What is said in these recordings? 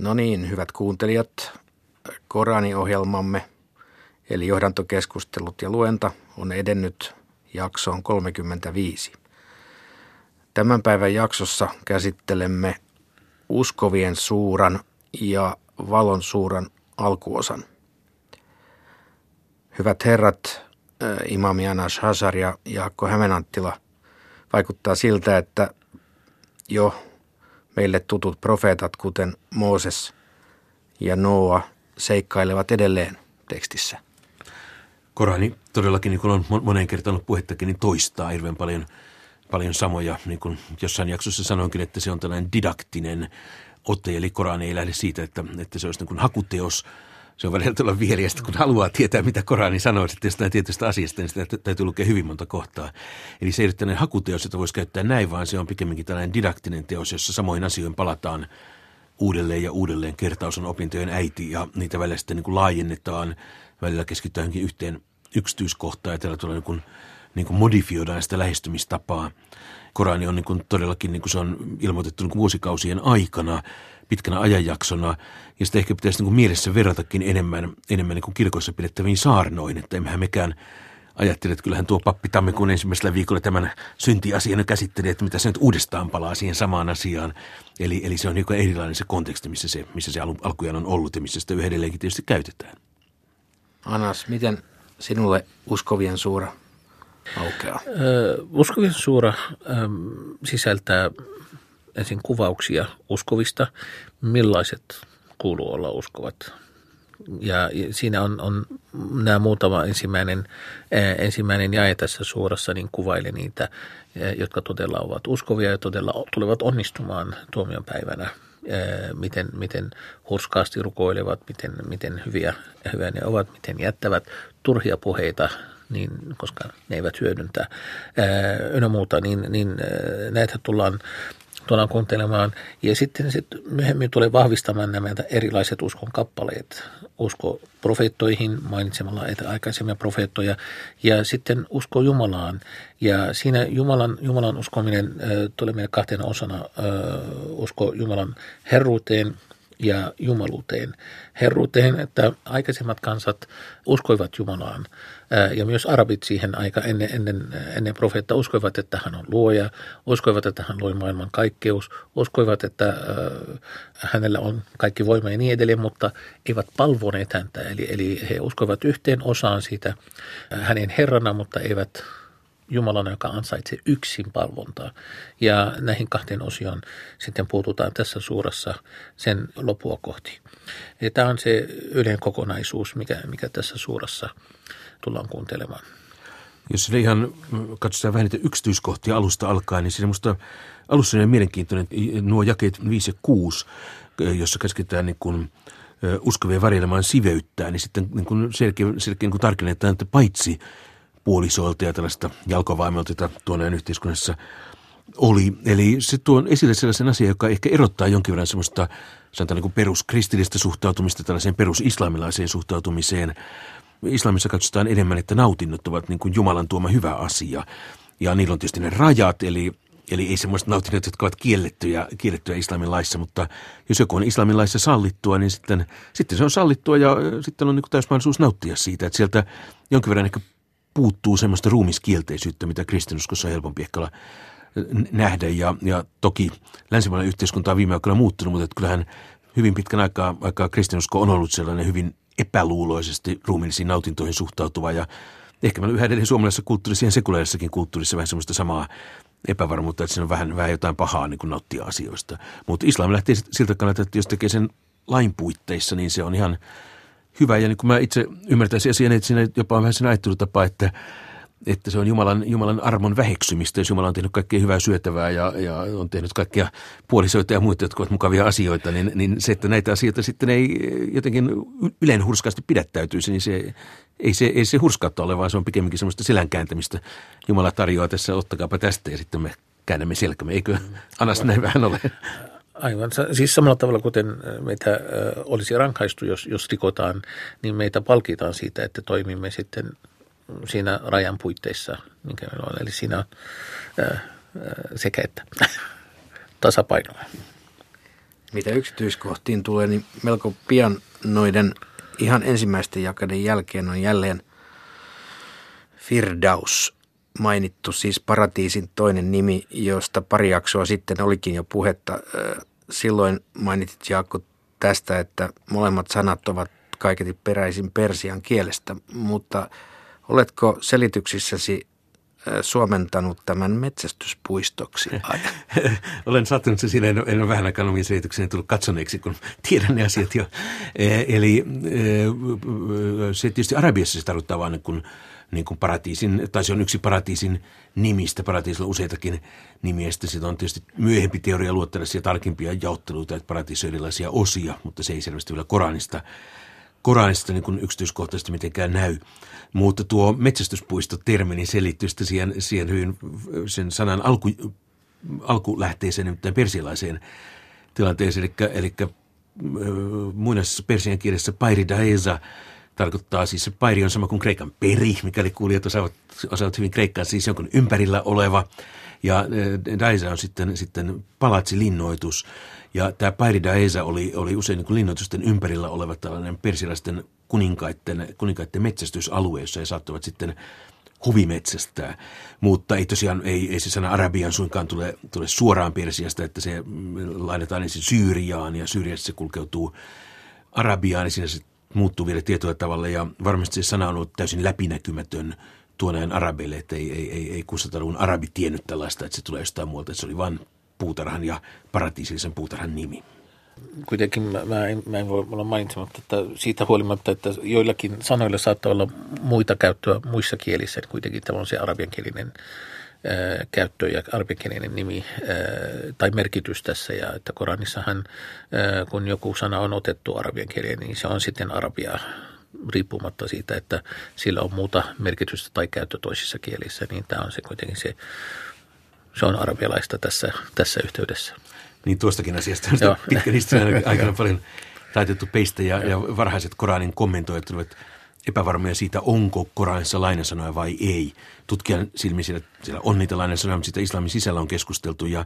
No niin, hyvät kuuntelijat, Korani-ohjelmamme, eli johdantokeskustelut ja luenta, on edennyt jaksoon 35. Tämän päivän jaksossa käsittelemme uskovien suuran ja valon suuran alkuosan. Hyvät herrat, äh, imami Anas Hazar ja Jaakko Hämenanttila, vaikuttaa siltä, että jo meille tutut profeetat, kuten Mooses ja Noa, seikkailevat edelleen tekstissä. Korani todellakin, niin kuin on moneen kertaan ollut puhettakin, niin toistaa hirveän paljon, paljon samoja. Niin kuin jossain jaksossa sanoinkin, että se on tällainen didaktinen ote, eli Korani ei lähde siitä, että, että se olisi niin kuin hakuteos, se on välillä tulla vieriästä, kun haluaa tietää, mitä Korani sanoo sitten jostain tietystä asiasta, niin sitä täytyy lukea hyvin monta kohtaa. Eli se ei ole tällainen hakuteos, jota voisi käyttää näin, vaan se on pikemminkin tällainen didaktinen teos, jossa samoin asioihin palataan uudelleen ja uudelleen. Kertaus on opintojen äiti ja niitä välillä sitten niin kuin laajennetaan, välillä keskitytään yhteen yksityiskohtaan ja tällä tulee niin kuin, niin kuin modifioidaan sitä lähestymistapaa. Korani on niin kuin todellakin, niin kuin se on ilmoitettu niin kuin vuosikausien aikana, pitkänä ajanjaksona, ja sitä ehkä pitäisi niin kuin mielessä verratakin enemmän, enemmän niin kuin kirkossa pidettäviin saarnoin, että emmehän mekään ajattele, että kyllähän tuo pappi tammikuun ensimmäisellä viikolla tämän syntiasian käsitteli, että mitä se nyt uudestaan palaa siihen samaan asiaan. Eli, eli se on niin erilainen se konteksti, missä se, missä se alkujaan on ollut ja missä sitä yhä edelleenkin tietysti käytetään. Anas, miten sinulle uskovien suura aukeaa? uskovien suura sisältää ensin kuvauksia uskovista, millaiset kuuluu olla uskovat. Ja siinä on, on nämä muutama ensimmäinen, ensimmäinen jae tässä suorassa, niin kuvaili niitä, jotka todella ovat uskovia ja todella tulevat onnistumaan tuomion päivänä. Miten, miten hurskaasti rukoilevat, miten, miten hyviä, hyviä ne ovat, miten jättävät turhia puheita, niin, koska ne eivät hyödyntää. Ynnä muuta, niin, niin näitä tullaan tullaan kuuntelemaan. Ja sitten sit myöhemmin tulee vahvistamaan nämä erilaiset uskon kappaleet, usko profeettoihin mainitsemalla aikaisemmin profeettoja ja sitten usko Jumalaan. Ja siinä Jumalan, Jumalan uskominen äh, tulee meille kahtena osana äh, usko Jumalan herruuteen ja jumaluuteen. Herruuteen, että aikaisemmat kansat uskoivat Jumalaan – ja myös arabit siihen aika ennen, ennen, ennen profeetta uskoivat, että hän on luoja, uskoivat, että hän loi maailman kaikkeus, uskoivat, että hänellä on kaikki voima ja niin edelleen, mutta eivät palvoneet häntä. Eli, eli he uskoivat yhteen osaan siitä hänen herrana, mutta eivät Jumalana, joka ansaitsee yksin palvontaa. Ja näihin kahteen osioon sitten puututaan tässä suurassa sen lopua kohti. Ja tämä on se yleinen kokonaisuus, mikä, mikä tässä suurassa tullaan kuuntelemaan. Jos ihan katsotaan vähän niitä yksityiskohtia alusta alkaen, niin siinä minusta alussa on mielenkiintoinen nuo jakeet 5 ja 6, jossa käsketään niin kuin uskovien varjelemaan siveyttää, niin sitten niin kuin selkeä, selkeä niin kuin tarkennetaan, että paitsi puolisoilta ja tällaista jalkovaimolta, jota tuonne yhteiskunnassa oli. Eli se tuo esille sellaisen asian, joka ehkä erottaa jonkin verran semmoista sanotaan niin peruskristillistä suhtautumista tällaiseen perusislamilaiseen suhtautumiseen – islamissa katsotaan enemmän, että nautinnot ovat niin kuin Jumalan tuoma hyvä asia. Ja niillä on tietysti ne rajat, eli, eli ei semmoiset nautinnot, jotka ovat kiellettyjä, kiellettyjä islamin laissa, mutta jos joku on islamin laissa sallittua, niin sitten, sitten se on sallittua ja sitten on niin kuin mahdollisuus nauttia siitä, että sieltä jonkin verran ehkä puuttuu semmoista ruumiskielteisyyttä, mitä kristinuskossa on helpompi ehkä nähdä. Ja, ja toki länsimainen yhteiskunta on viime aikoina muuttunut, mutta kyllähän hyvin pitkän aikaa, aikaa kristinusko on ollut sellainen hyvin epäluuloisesti ruumiillisiin nautintoihin suhtautuva ja ehkä meillä yhä edelleen suomalaisessa kulttuurissa ja sekulaarisessakin kulttuurissa vähän semmoista samaa epävarmuutta, että siinä on vähän, vähän jotain pahaa niin kuin nauttia asioista. Mutta islam lähtee siltä kannalta, että jos tekee sen lain puitteissa, niin se on ihan hyvä. Ja niin kuin mä itse ymmärtäisin asian, että siinä jopa on vähän sen ajattelutapa, että että se on Jumalan, Jumalan armon väheksymistä, jos Jumala on tehnyt kaikkea hyvää syötävää ja, ja on tehnyt kaikkia puolisoita ja muita, jotka ovat mukavia asioita, niin, niin se, että näitä asioita sitten ei jotenkin yleen hurskaasti pidättäytyisi, niin se, ei se, ei se hurskautta ole, vaan se on pikemminkin semmoista selänkääntämistä. Jumala tarjoaa tässä, ottakaapa tästä ja sitten me käännämme selkämme. Eikö Anas näin vähän ole? Aivan. Siis samalla tavalla, kuten meitä olisi rankaistu, jos, jos rikotaan, niin meitä palkitaan siitä, että toimimme sitten siinä rajan puitteissa, minkä meillä on. Eli siinä on sekä että tasapainoa. Mitä yksityiskohtiin tulee, niin melko pian noiden ihan ensimmäisten jakeiden jälkeen on jälleen Firdaus mainittu, siis paratiisin toinen nimi, josta pari jaksoa sitten olikin jo puhetta. Silloin mainitit Jaakko tästä, että molemmat sanat ovat kaiketi peräisin persian kielestä, mutta oletko selityksissäsi suomentanut tämän metsästyspuistoksi? Olen sattunut se siinä, en, en ole vähän aikaa omiin selitykseni tullut katsoneeksi, kun tiedän ne asiat jo. E, eli e, se tietysti Arabiassa se tarkoittaa vain niin kuin, niin kuin paratiisin, tai se on yksi paratiisin nimistä, paratiisilla on useitakin nimiä, sitten on tietysti myöhempi teoria luo tällaisia tarkimpia jaotteluita, että paratiisi on erilaisia osia, mutta se ei selvästi vielä Koranista Koranista niin yksityiskohtaisesti mitenkään näy. Mutta tuo metsästyspuisto-termi niin selittyy sitten siihen, siihen hyvin sen sanan alku, alkulähteeseen, nimittäin persialaiseen tilanteeseen. Eli, eli muinaisessa persian kielessä pairidaeza tarkoittaa siis se pairi on sama kuin kreikan peri, mikäli kuulijat osaavat, osaavat hyvin kreikkaa, siis jonkun ympärillä oleva. Ja daeza on sitten, sitten palatsilinnoitus. Ja tämä Pairidaesa oli, oli usein niin linnoitusten ympärillä oleva tällainen persialaisten kuninkaiden, kuninkaiden metsästysalue, jossa he saattoivat sitten huvimetsästää. Mutta ei tosiaan, ei, ei se sana Arabian suinkaan tule, tule suoraan Persiasta, että se laitetaan ensin Syyriaan ja Syyriassa se kulkeutuu Arabiaan, niin siinä se muuttuu vielä tietyllä tavalla ja varmasti se sana on ollut täysin läpinäkymätön tuoneen arabeille, että ei, ei, ei, ei 600-luvun arabi tiennyt tällaista, että se tulee jostain muualta, että se oli vain puutarhan ja paratiisillisen puutarhan nimi. Kuitenkin mä, mä, en, mä en voi olla mainitsematta, että siitä huolimatta, että joillakin sanoilla saattaa olla muita käyttöä muissa kielissä, kuitenkin tämä on se arabiankielinen ää, käyttö ja arabiankielinen nimi ää, tai merkitys tässä. Ja että Koranissahan, ää, kun joku sana on otettu arabian kieleen, niin se on sitten arabia riippumatta siitä, että sillä on muuta merkitystä tai käyttö toisissa kielissä, niin tämä on se kuitenkin se se on arabialaista tässä, tässä yhteydessä. Niin tuostakin asiasta on pitkän historian aikana paljon taitettu peistä ja, ja varhaiset Koranin kommentoijat olivat epävarmoja siitä, onko Koranissa lainasanoja vai ei. Tutkijan silmin siellä, siellä on niitä lainasanoja, mutta sitä islamin sisällä on keskusteltu ja,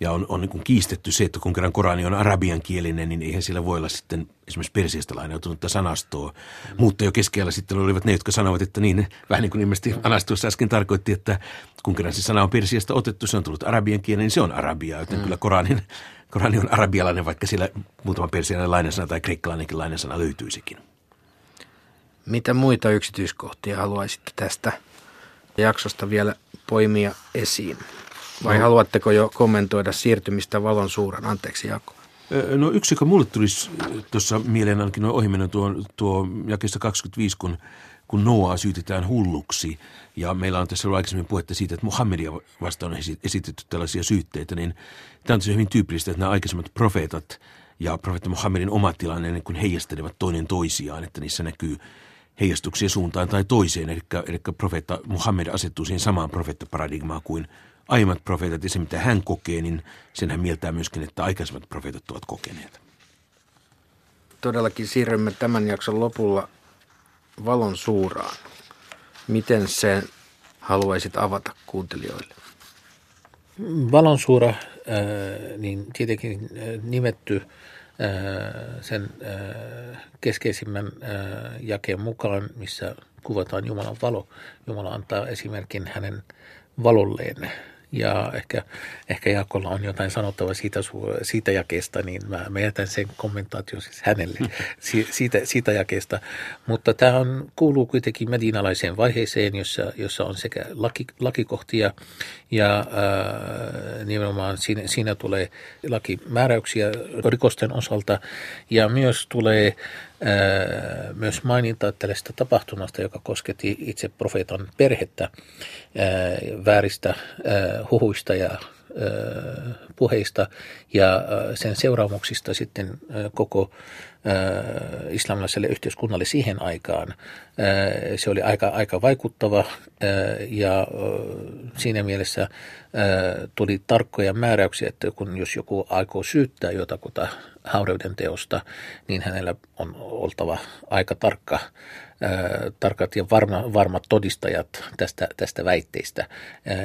ja on, on niin kiistetty se, että kun kerran Korani on arabian kielinen, niin eihän sillä voi olla sitten esimerkiksi persiasta lainautunutta sanastoa. Mm. Mutta jo keskellä sitten olivat ne, jotka sanovat, että niin, vähän niin kuin ilmeisesti Anastuossa äsken tarkoitti, että kun kerran se sana on persiasta otettu, se on tullut arabian kielinen, niin se on arabia, joten mm. kyllä Koranin, Korani on arabialainen, vaikka siellä muutama persialainen lainasana tai kreikkalainenkin lainasana löytyisikin. Mitä muita yksityiskohtia haluaisitte tästä jaksosta vielä poimia esiin? Vai no. haluatteko jo kommentoida siirtymistä valon suuran? Anteeksi Jaakko. No yksi, joka mulle tulisi tuossa mieleen ainakin noin ohimenen tuo, tuo jakesta 25, kun, kun Noaa syytetään hulluksi. Ja meillä on tässä ollut aikaisemmin puhetta siitä, että Muhammedia vastaan on esitetty tällaisia syytteitä. Niin tämä on hyvin tyypillistä, että nämä aikaisemmat profeetat ja profeetta Muhammedin oma tilanne niin kun heijastelevat toinen toisiaan, että niissä näkyy heijastuksia suuntaan tai toiseen. Eli, eli profeetta Muhammed asettuu siihen samaan profeettaparadigmaan kuin aiemmat profeetat ja se, mitä hän kokee, niin sen hän mieltää myöskin, että aikaisemmat profeetat ovat kokeneet. Todellakin siirrymme tämän jakson lopulla valon suuraan. Miten sen haluaisit avata kuuntelijoille? Valon suura, niin tietenkin nimetty sen keskeisimmän jakeen mukaan, missä kuvataan Jumalan valo. Jumala antaa esimerkin hänen valolleen ja ehkä, ehkä Jaakolla on jotain sanottavaa siitä, siitä jakeesta, niin mä, mä jätän sen kommentaatio siis hänelle si, siitä, siitä jakeesta. Mutta tämä on, kuuluu kuitenkin medinalaiseen vaiheeseen, jossa, jossa on sekä laki, lakikohtia ja ää, nimenomaan siinä, siinä tulee lakimääräyksiä rikosten osalta ja myös tulee myös maininta tällaista tapahtumasta, joka kosketti itse profeetan perhettä vääristä huhuista ja puheista ja sen seuraamuksista sitten koko islamilaiselle yhteiskunnalle siihen aikaan. Se oli aika, aika vaikuttava ja siinä mielessä tuli tarkkoja määräyksiä, että kun jos joku aikoo syyttää jotakuta haureuden teosta, niin hänellä on oltava aika tarkka tarkat ja varma, varmat todistajat tästä, tästä väitteistä,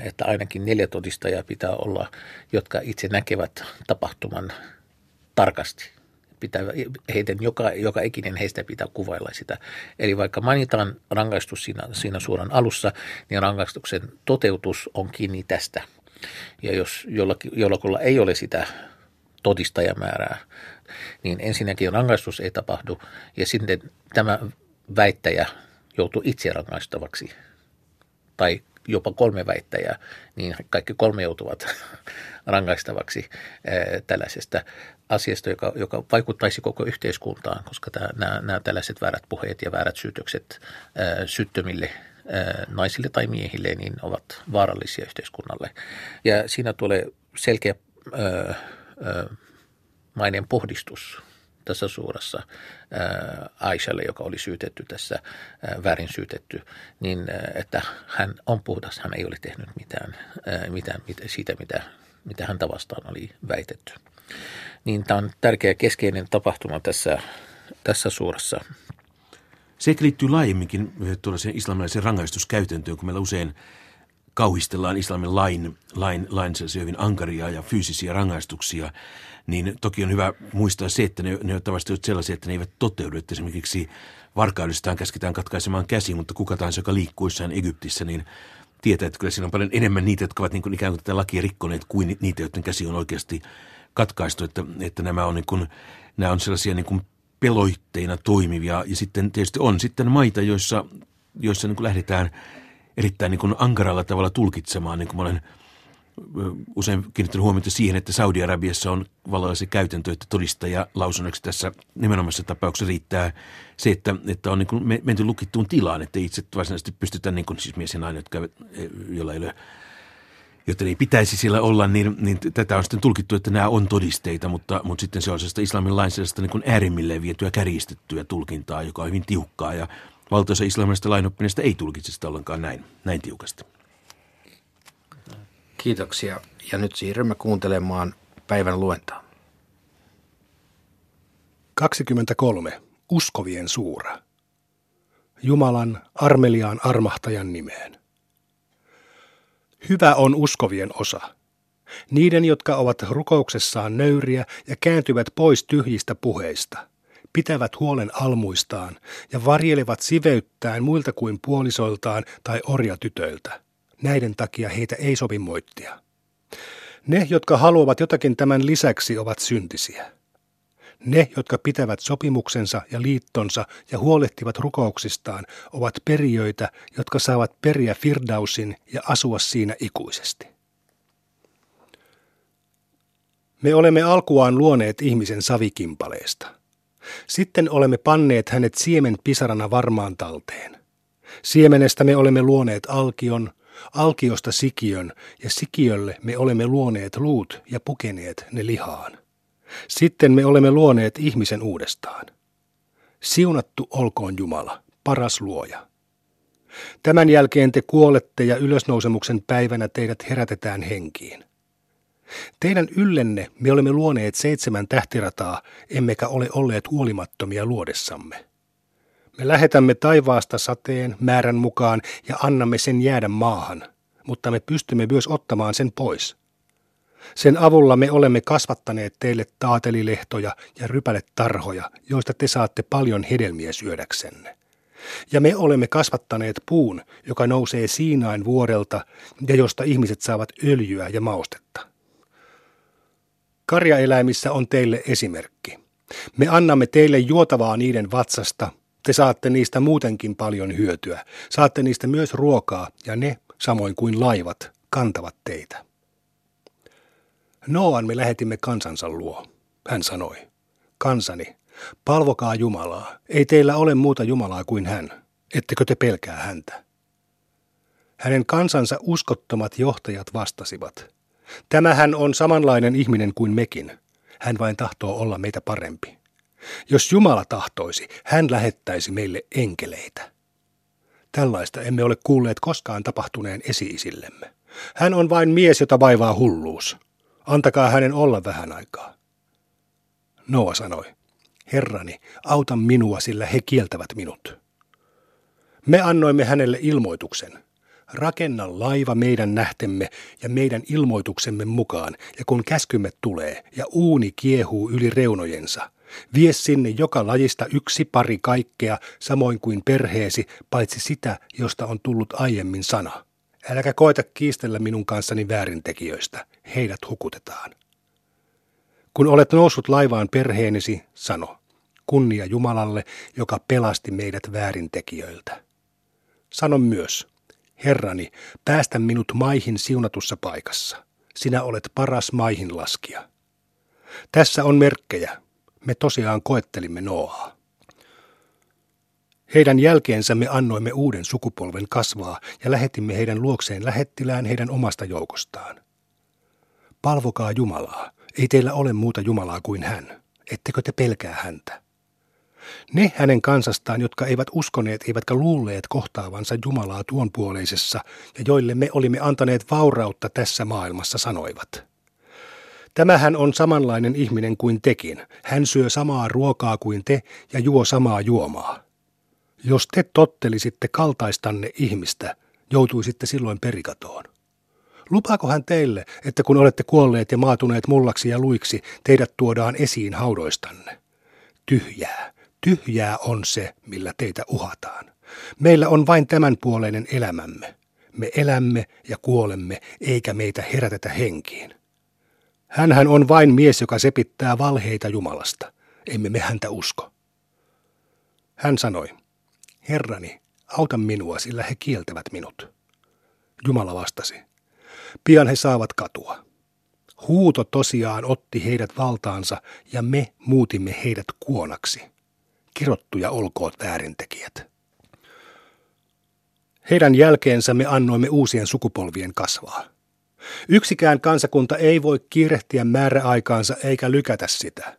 että ainakin neljä todistajaa pitää olla, jotka itse näkevät tapahtuman tarkasti. Pitää, heidän, joka, joka ikinen heistä pitää kuvailla sitä. Eli vaikka mainitaan rangaistus siinä, siinä suoran alussa, niin rangaistuksen toteutus on kiinni tästä. Ja jos jollakin, jollakulla ei ole sitä todistajamäärää, niin ensinnäkin rangaistus ei tapahdu ja sitten tämä väittäjä joutuu itse rangaistavaksi tai jopa kolme väittäjää, niin kaikki kolme joutuvat rangaistavaksi ää, tällaisesta asiasta, joka, joka vaikuttaisi koko yhteiskuntaan, koska tämä, nämä, nämä tällaiset väärät puheet ja väärät syytökset ää, syttömille ää, naisille tai miehille niin ovat vaarallisia yhteiskunnalle. Ja siinä tulee selkeä ää, ää, mainen pohdistus tässä suurassa Aishalle, joka oli syytetty tässä, väärin syytetty, niin että hän on puhdas, hän ei ole tehnyt mitään, mitään siitä, mitä, mitä häntä vastaan oli väitetty. Niin tämä on tärkeä keskeinen tapahtuma tässä, tässä suurassa. Se liittyy laajemminkin tuollaiseen islamilaiseen rangaistuskäytäntöön, kun meillä usein kauhistellaan islamin lain, lain, lain hyvin ankaria ja fyysisiä rangaistuksia, niin toki on hyvä muistaa se, että ne, ne ovat tavallisesti sellaisia, että ne eivät toteudu. Että esimerkiksi varkaudestaan käsketään katkaisemaan käsi, mutta kuka tahansa, joka liikkuissaan Egyptissä, niin tietää, että kyllä siinä on paljon enemmän niitä, jotka ovat niin kuin ikään kuin tätä lakia rikkoneet kuin niitä, joiden käsi on oikeasti katkaistu. Että, että nämä on, niin kuin, nämä on sellaisia niin kuin peloitteina toimivia. Ja sitten tietysti on sitten maita, joissa, joissa niin kuin lähdetään erittäin niin kuin ankaralla tavalla tulkitsemaan, niin kuin mä olen – usein kiinnittänyt huomiota siihen, että Saudi-Arabiassa on vallalla se käytäntö, että todistaja lausunnoksi tässä nimenomaisessa tapauksessa riittää se, että, että on niin kuin menty lukittuun tilaan, että itse varsinaisesti pystytään, niin kuin siis mies ja nainen, jotka, joilla ei ole joten ei pitäisi sillä olla, niin, niin tätä on sitten tulkittu, että nämä on todisteita, mutta, mutta sitten se on islamin lainsäädännöstä niin äärimmilleen vietyä kärjistettyä tulkintaa, joka on hyvin tiukkaa ja valtaosa islamilaisista lainoppineista ei tulkitse sitä ollenkaan näin, näin tiukasti. Kiitoksia. Ja nyt siirrymme kuuntelemaan päivän luentaa. 23. Uskovien suura. Jumalan armeliaan armahtajan nimeen. Hyvä on uskovien osa. Niiden, jotka ovat rukouksessaan nöyriä ja kääntyvät pois tyhjistä puheista, pitävät huolen almuistaan ja varjelevat siveyttään muilta kuin puolisoiltaan tai orjatytöiltä – Näiden takia heitä ei sovi moittia. Ne, jotka haluavat jotakin tämän lisäksi, ovat syntisiä. Ne, jotka pitävät sopimuksensa ja liittonsa ja huolehtivat rukouksistaan, ovat perijöitä, jotka saavat periä Firdausin ja asua siinä ikuisesti. Me olemme alkuaan luoneet ihmisen savikimpaleesta. Sitten olemme panneet hänet siemen pisarana varmaan talteen. Siemenestä me olemme luoneet alkion, Alkiosta sikiön ja sikiölle me olemme luoneet luut ja pukeneet ne lihaan. Sitten me olemme luoneet ihmisen uudestaan. Siunattu olkoon Jumala, paras luoja. Tämän jälkeen te kuolette ja ylösnousemuksen päivänä teidät herätetään henkiin. Teidän yllenne me olemme luoneet seitsemän tähtirataa, emmekä ole olleet huolimattomia luodessamme. Me lähetämme taivaasta sateen määrän mukaan ja annamme sen jäädä maahan, mutta me pystymme myös ottamaan sen pois. Sen avulla me olemme kasvattaneet teille taatelilehtoja ja rypäletarhoja, joista te saatte paljon hedelmiä syödäksenne. Ja me olemme kasvattaneet puun, joka nousee Siinain vuorelta ja josta ihmiset saavat öljyä ja maustetta. Karjaeläimissä on teille esimerkki. Me annamme teille juotavaa niiden vatsasta – te saatte niistä muutenkin paljon hyötyä. Saatte niistä myös ruokaa ja ne, samoin kuin laivat, kantavat teitä. Noan me lähetimme kansansa luo. Hän sanoi, kansani, palvokaa Jumalaa. Ei teillä ole muuta Jumalaa kuin hän. Ettekö te pelkää häntä? Hänen kansansa uskottomat johtajat vastasivat. Tämähän on samanlainen ihminen kuin mekin. Hän vain tahtoo olla meitä parempi. Jos Jumala tahtoisi, hän lähettäisi meille enkeleitä. Tällaista emme ole kuulleet koskaan tapahtuneen esiisillemme. Hän on vain mies, jota vaivaa hulluus. Antakaa hänen olla vähän aikaa. Noa sanoi, Herrani, auta minua, sillä he kieltävät minut. Me annoimme hänelle ilmoituksen. Rakenna laiva meidän nähtemme ja meidän ilmoituksemme mukaan, ja kun käskymme tulee ja uuni kiehuu yli reunojensa, vie sinne joka lajista yksi pari kaikkea, samoin kuin perheesi, paitsi sitä, josta on tullut aiemmin sana. Äläkä koeta kiistellä minun kanssani väärintekijöistä, heidät hukutetaan. Kun olet noussut laivaan perheenesi, sano, kunnia Jumalalle, joka pelasti meidät väärintekijöiltä. Sano myös, Herrani, päästä minut maihin siunatussa paikassa. Sinä olet paras maihin laskija. Tässä on merkkejä. Me tosiaan koettelimme Noaa. Heidän jälkeensä me annoimme uuden sukupolven kasvaa ja lähetimme heidän luokseen lähettilään heidän omasta joukostaan. Palvokaa Jumalaa, ei teillä ole muuta Jumalaa kuin hän. Ettekö te pelkää häntä? Ne hänen kansastaan, jotka eivät uskoneet eivätkä luulleet kohtaavansa Jumalaa tuonpuoleisessa ja joille me olimme antaneet vaurautta tässä maailmassa, sanoivat. Tämähän on samanlainen ihminen kuin tekin. Hän syö samaa ruokaa kuin te ja juo samaa juomaa. Jos te tottelisitte kaltaistanne ihmistä, joutuisitte silloin perikatoon. Lupaako hän teille, että kun olette kuolleet ja maatuneet mullaksi ja luiksi, teidät tuodaan esiin haudoistanne? Tyhjää. Tyhjää on se, millä teitä uhataan. Meillä on vain tämänpuoleinen elämämme. Me elämme ja kuolemme, eikä meitä herätetä henkiin. Hänhän on vain mies, joka sepittää valheita Jumalasta. Emme me häntä usko. Hän sanoi, Herrani, auta minua, sillä he kieltävät minut. Jumala vastasi, pian he saavat katua. Huuto tosiaan otti heidät valtaansa ja me muutimme heidät kuonaksi. Kirottuja olkoot väärintekijät. Heidän jälkeensä me annoimme uusien sukupolvien kasvaa. Yksikään kansakunta ei voi kiirehtiä määräaikaansa eikä lykätä sitä.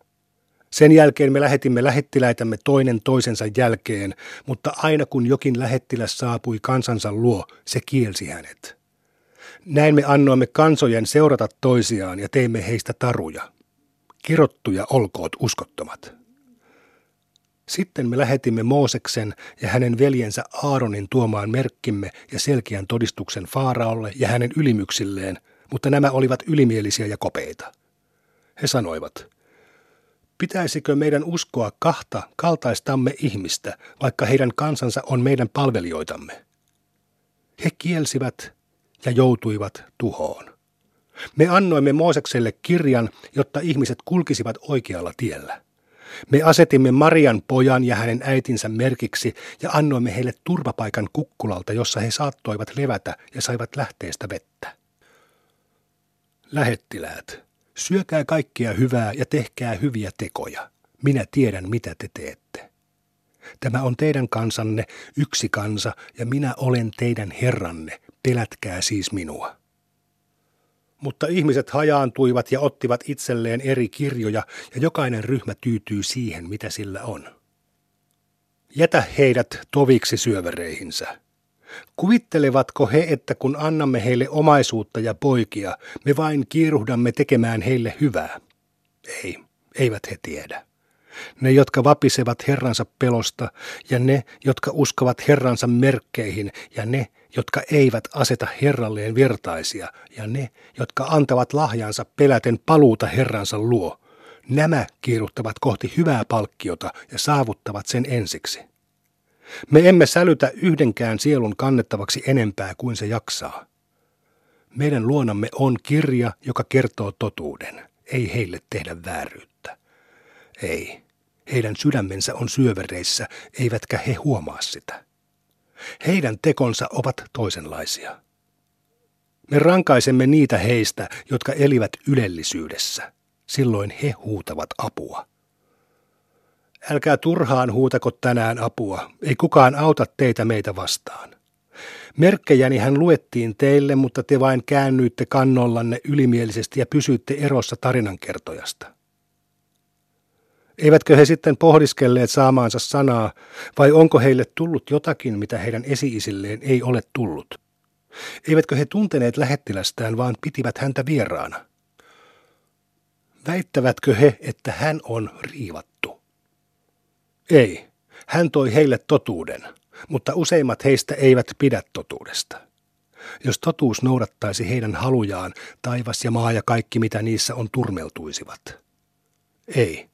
Sen jälkeen me lähetimme lähettiläitämme toinen toisensa jälkeen, mutta aina kun jokin lähettiläs saapui kansansa luo, se kielsi hänet. Näin me annoimme kansojen seurata toisiaan ja teimme heistä taruja. Kirottuja olkoot uskottomat. Sitten me lähetimme Mooseksen ja hänen veljensä Aaronin tuomaan merkkimme ja selkeän todistuksen Faaraolle ja hänen ylimyksilleen, mutta nämä olivat ylimielisiä ja kopeita. He sanoivat, pitäisikö meidän uskoa kahta kaltaistamme ihmistä, vaikka heidän kansansa on meidän palvelijoitamme? He kielsivät ja joutuivat tuhoon. Me annoimme Moosekselle kirjan, jotta ihmiset kulkisivat oikealla tiellä. Me asetimme Marian pojan ja hänen äitinsä merkiksi ja annoimme heille turvapaikan kukkulalta, jossa he saattoivat levätä ja saivat lähteestä vettä. Lähettiläät, syökää kaikkia hyvää ja tehkää hyviä tekoja. Minä tiedän, mitä te teette. Tämä on teidän kansanne, yksi kansa, ja minä olen teidän herranne. Pelätkää siis minua. Mutta ihmiset hajaantuivat ja ottivat itselleen eri kirjoja, ja jokainen ryhmä tyytyy siihen, mitä sillä on. Jätä heidät toviksi syövereihinsä. Kuvittelevatko he, että kun annamme heille omaisuutta ja poikia, me vain kiiruhdamme tekemään heille hyvää? Ei, eivät he tiedä. Ne, jotka vapisevat Herransa pelosta, ja ne, jotka uskovat Herransa merkkeihin, ja ne, jotka eivät aseta Herralleen vertaisia, ja ne, jotka antavat lahjansa peläten paluuta Herransa luo, nämä kiiruttavat kohti hyvää palkkiota ja saavuttavat sen ensiksi. Me emme sälytä yhdenkään sielun kannettavaksi enempää kuin se jaksaa. Meidän luonamme on kirja, joka kertoo totuuden. Ei heille tehdä vääryyttä. Ei. Heidän sydämensä on syövereissä, eivätkä he huomaa sitä. Heidän tekonsa ovat toisenlaisia. Me rankaisemme niitä heistä, jotka elivät ylellisyydessä. Silloin he huutavat apua. Älkää turhaan huutako tänään apua, ei kukaan auta teitä meitä vastaan. Merkkejäni hän luettiin teille, mutta te vain käännyitte kannollanne ylimielisesti ja pysyitte erossa tarinankertojasta. Eivätkö he sitten pohdiskelleet saamaansa sanaa, vai onko heille tullut jotakin, mitä heidän esiisilleen ei ole tullut? Eivätkö he tunteneet lähettilästään, vaan pitivät häntä vieraana? Väittävätkö he, että hän on riivattu? Ei, hän toi heille totuuden, mutta useimmat heistä eivät pidä totuudesta. Jos totuus noudattaisi heidän halujaan, taivas ja maa ja kaikki mitä niissä on turmeltuisivat. Ei.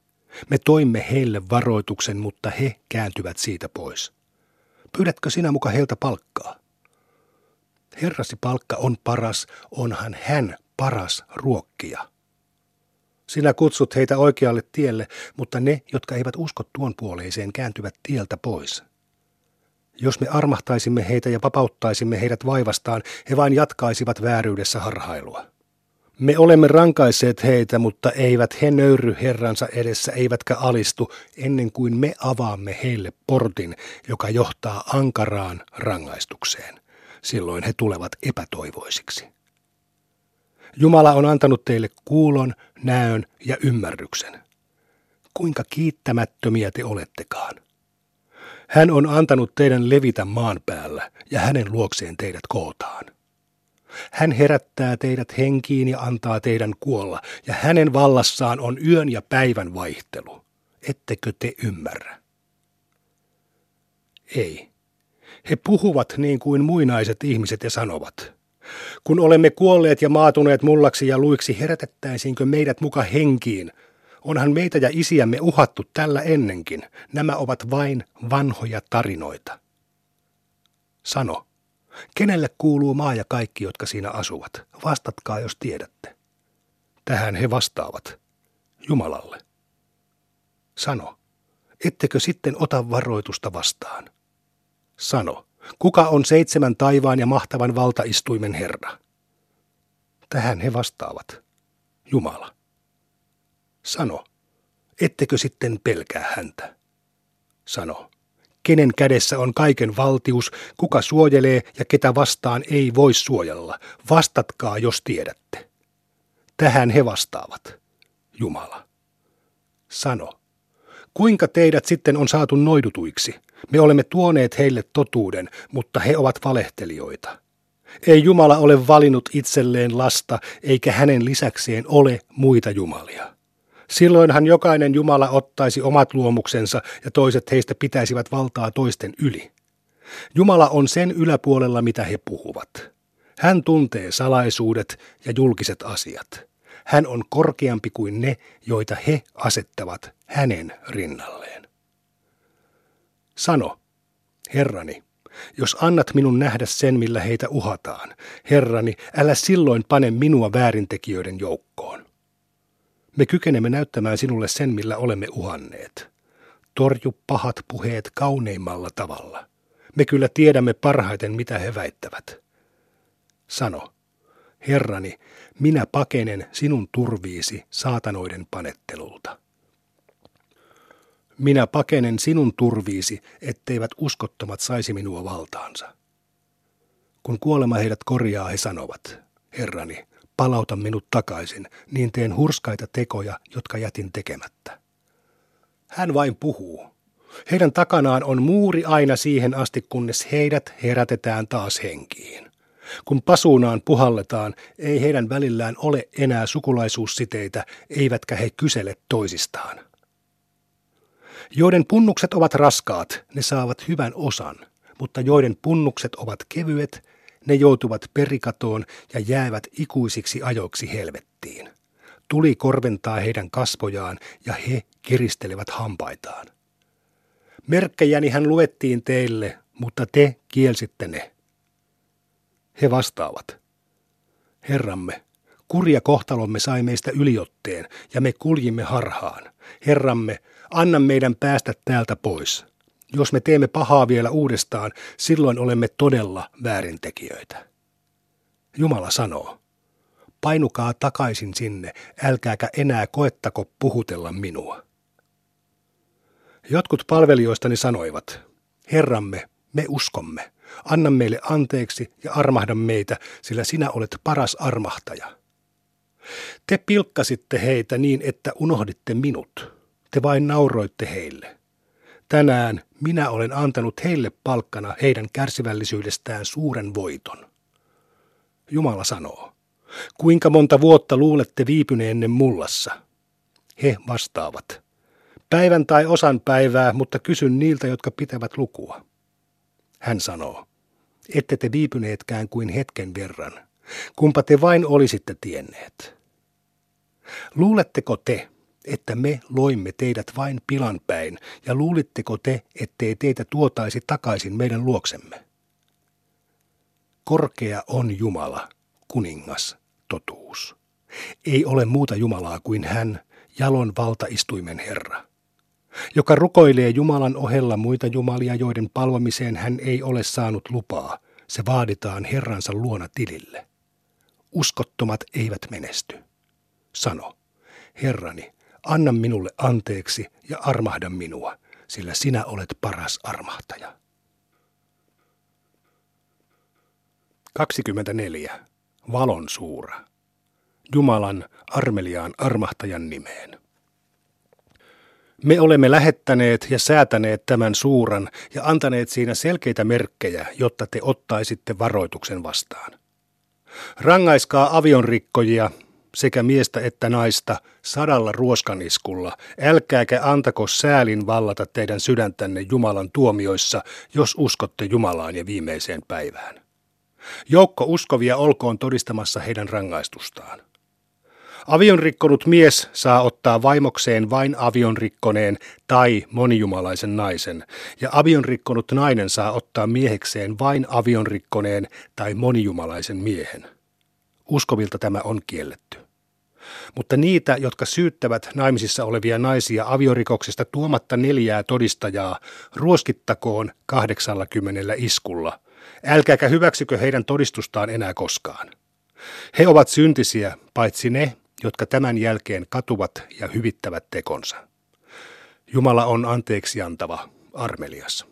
Me toimme heille varoituksen, mutta he kääntyvät siitä pois. Pyydätkö sinä muka heiltä palkkaa? Herrasi palkka on paras, onhan hän paras ruokkija. Sinä kutsut heitä oikealle tielle, mutta ne, jotka eivät usko tuon puoleiseen, kääntyvät tieltä pois. Jos me armahtaisimme heitä ja vapauttaisimme heidät vaivastaan, he vain jatkaisivat vääryydessä harhailua. Me olemme rankaisseet heitä, mutta eivät he nöyry Herransa edessä, eivätkä alistu, ennen kuin me avaamme heille portin, joka johtaa ankaraan rangaistukseen. Silloin he tulevat epätoivoisiksi. Jumala on antanut teille kuulon, näön ja ymmärryksen. Kuinka kiittämättömiä te olettekaan. Hän on antanut teidän levitä maan päällä ja hänen luokseen teidät kootaan. Hän herättää teidät henkiin ja antaa teidän kuolla, ja hänen vallassaan on yön ja päivän vaihtelu. Ettekö te ymmärrä? Ei. He puhuvat niin kuin muinaiset ihmiset ja sanovat, kun olemme kuolleet ja maatuneet mullaksi ja luiksi, herätettäisiinkö meidät muka henkiin? Onhan meitä ja isiämme uhattu tällä ennenkin. Nämä ovat vain vanhoja tarinoita. Sano, kenelle kuuluu maa ja kaikki, jotka siinä asuvat? Vastatkaa, jos tiedätte. Tähän he vastaavat. Jumalalle. Sano, ettekö sitten ota varoitusta vastaan? Sano, Kuka on seitsemän taivaan ja mahtavan valtaistuimen Herra? Tähän he vastaavat. Jumala. Sano, ettekö sitten pelkää häntä? Sano, kenen kädessä on kaiken valtius, kuka suojelee ja ketä vastaan ei voi suojella. Vastatkaa, jos tiedätte. Tähän he vastaavat. Jumala. Sano, kuinka teidät sitten on saatu noidutuiksi? Me olemme tuoneet heille totuuden, mutta he ovat valehtelijoita. Ei Jumala ole valinnut itselleen lasta, eikä hänen lisäkseen ole muita jumalia. Silloinhan jokainen Jumala ottaisi omat luomuksensa ja toiset heistä pitäisivät valtaa toisten yli. Jumala on sen yläpuolella, mitä he puhuvat. Hän tuntee salaisuudet ja julkiset asiat. Hän on korkeampi kuin ne, joita he asettavat hänen rinnalleen. Sano, Herrani, jos annat minun nähdä sen, millä heitä uhataan, Herrani, älä silloin pane minua väärintekijöiden joukkoon. Me kykenemme näyttämään sinulle sen, millä olemme uhanneet. Torju pahat puheet kauneimmalla tavalla. Me kyllä tiedämme parhaiten, mitä he väittävät. Sano, Herrani, minä pakenen sinun turviisi saatanoiden panettelulta. Minä pakenen sinun turviisi, etteivät uskottomat saisi minua valtaansa. Kun kuolema heidät korjaa, he sanovat, Herrani, palauta minut takaisin, niin teen hurskaita tekoja, jotka jätin tekemättä. Hän vain puhuu. Heidän takanaan on muuri aina siihen asti, kunnes heidät herätetään taas henkiin. Kun pasuunaan puhalletaan, ei heidän välillään ole enää sukulaisuussiteitä, eivätkä he kysele toisistaan. Joiden punnukset ovat raskaat, ne saavat hyvän osan, mutta joiden punnukset ovat kevyet, ne joutuvat perikatoon ja jäävät ikuisiksi ajoiksi helvettiin. Tuli korventaa heidän kasvojaan ja he kiristelevät hampaitaan. Merkkejäni hän luettiin teille, mutta te kielsitte ne. He vastaavat. Herramme, kurja kohtalomme sai meistä yliotteen ja me kuljimme harhaan. Herramme, anna meidän päästä täältä pois. Jos me teemme pahaa vielä uudestaan, silloin olemme todella väärintekijöitä. Jumala sanoo, painukaa takaisin sinne, älkääkä enää koettako puhutella minua. Jotkut palvelijoistani sanoivat, Herramme, me uskomme, anna meille anteeksi ja armahda meitä, sillä sinä olet paras armahtaja. Te pilkkasitte heitä niin, että unohditte minut. Te vain nauroitte heille. Tänään minä olen antanut heille palkkana heidän kärsivällisyydestään suuren voiton. Jumala sanoo, kuinka monta vuotta luulette viipyneenne mullassa? He vastaavat, päivän tai osan päivää, mutta kysyn niiltä, jotka pitävät lukua. Hän sanoo, ette te viipyneetkään kuin hetken verran. Kumpa te vain olisitte tienneet. Luuletteko te, että me loimme teidät vain pilan päin, ja luulitteko te, ettei teitä tuotaisi takaisin meidän luoksemme? Korkea on Jumala, kuningas, totuus. Ei ole muuta Jumalaa kuin hän, jalon valtaistuimen Herra, joka rukoilee Jumalan ohella muita jumalia, joiden palvomiseen hän ei ole saanut lupaa. Se vaaditaan Herransa luona tilille. Uskottomat eivät menesty. Sano, Herrani, anna minulle anteeksi ja armahda minua, sillä sinä olet paras armahtaja. 24. Valon suura. Jumalan armeliaan armahtajan nimeen. Me olemme lähettäneet ja säätäneet tämän suuran ja antaneet siinä selkeitä merkkejä, jotta te ottaisitte varoituksen vastaan. Rangaiskaa avionrikkojia sekä miestä että naista sadalla ruoskaniskulla, älkääkä antako säälin vallata teidän sydäntänne Jumalan tuomioissa, jos uskotte Jumalaan ja viimeiseen päivään. Joukko uskovia olkoon todistamassa heidän rangaistustaan. Avionrikkonut mies saa ottaa vaimokseen vain avionrikkoneen tai monijumalaisen naisen, ja avionrikkonut nainen saa ottaa miehekseen vain avionrikkoneen tai monijumalaisen miehen. Uskovilta tämä on kielletty. Mutta niitä, jotka syyttävät naimisissa olevia naisia aviorikoksesta tuomatta neljää todistajaa, ruoskittakoon kahdeksallakymmenellä iskulla. Älkääkä hyväksykö heidän todistustaan enää koskaan. He ovat syntisiä, paitsi ne, jotka tämän jälkeen katuvat ja hyvittävät tekonsa. Jumala on anteeksi antava, armelias.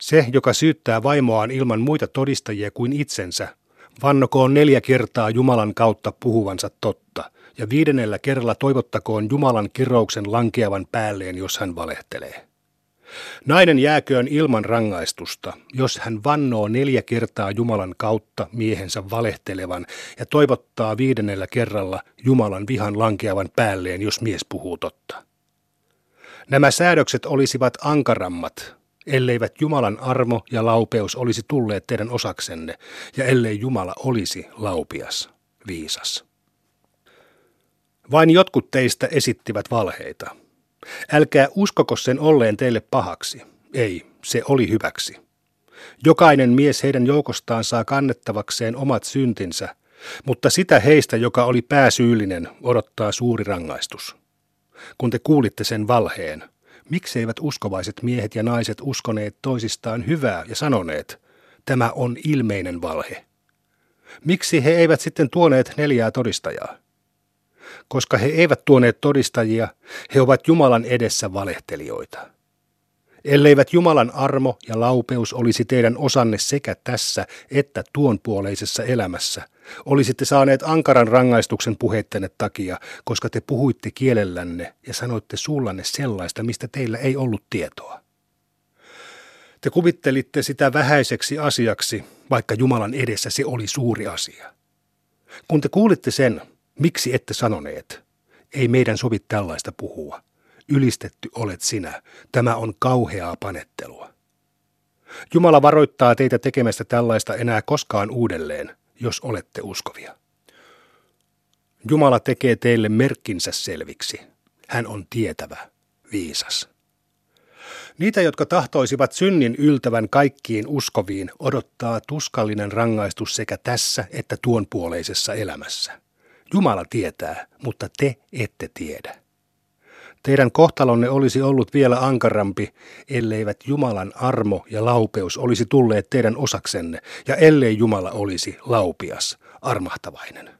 Se, joka syyttää vaimoaan ilman muita todistajia kuin itsensä, vannokoon neljä kertaa Jumalan kautta puhuvansa totta, ja viidennellä kerralla toivottakoon Jumalan kirouksen lankeavan päälleen, jos hän valehtelee. Nainen jääköön ilman rangaistusta, jos hän vannoo neljä kertaa Jumalan kautta miehensä valehtelevan ja toivottaa viidennellä kerralla Jumalan vihan lankeavan päälleen, jos mies puhuu totta. Nämä säädökset olisivat ankarammat, elleivät Jumalan armo ja laupeus olisi tulleet teidän osaksenne, ja ellei Jumala olisi laupias, viisas. Vain jotkut teistä esittivät valheita. Älkää uskoko sen olleen teille pahaksi. Ei, se oli hyväksi. Jokainen mies heidän joukostaan saa kannettavakseen omat syntinsä, mutta sitä heistä, joka oli pääsyyllinen, odottaa suuri rangaistus. Kun te kuulitte sen valheen, mikseivät uskovaiset miehet ja naiset uskoneet toisistaan hyvää ja sanoneet, tämä on ilmeinen valhe? Miksi he eivät sitten tuoneet neljää todistajaa? Koska he eivät tuoneet todistajia, he ovat Jumalan edessä valehtelijoita. Elleivät Jumalan armo ja laupeus olisi teidän osanne sekä tässä että tuon puoleisessa elämässä, olisitte saaneet ankaran rangaistuksen puheittenne takia, koska te puhuitte kielellänne ja sanoitte suullanne sellaista, mistä teillä ei ollut tietoa. Te kuvittelitte sitä vähäiseksi asiaksi, vaikka Jumalan edessä se oli suuri asia. Kun te kuulitte sen, Miksi ette sanoneet? Ei meidän sovi tällaista puhua. Ylistetty olet sinä. Tämä on kauheaa panettelua. Jumala varoittaa teitä tekemästä tällaista enää koskaan uudelleen, jos olette uskovia. Jumala tekee teille merkkinsä selviksi. Hän on tietävä, viisas. Niitä, jotka tahtoisivat synnin yltävän kaikkiin uskoviin, odottaa tuskallinen rangaistus sekä tässä että tuon puoleisessa elämässä. Jumala tietää, mutta te ette tiedä. Teidän kohtalonne olisi ollut vielä ankarampi, elleivät Jumalan armo ja laupeus olisi tulleet teidän osaksenne, ja ellei Jumala olisi laupias, armahtavainen.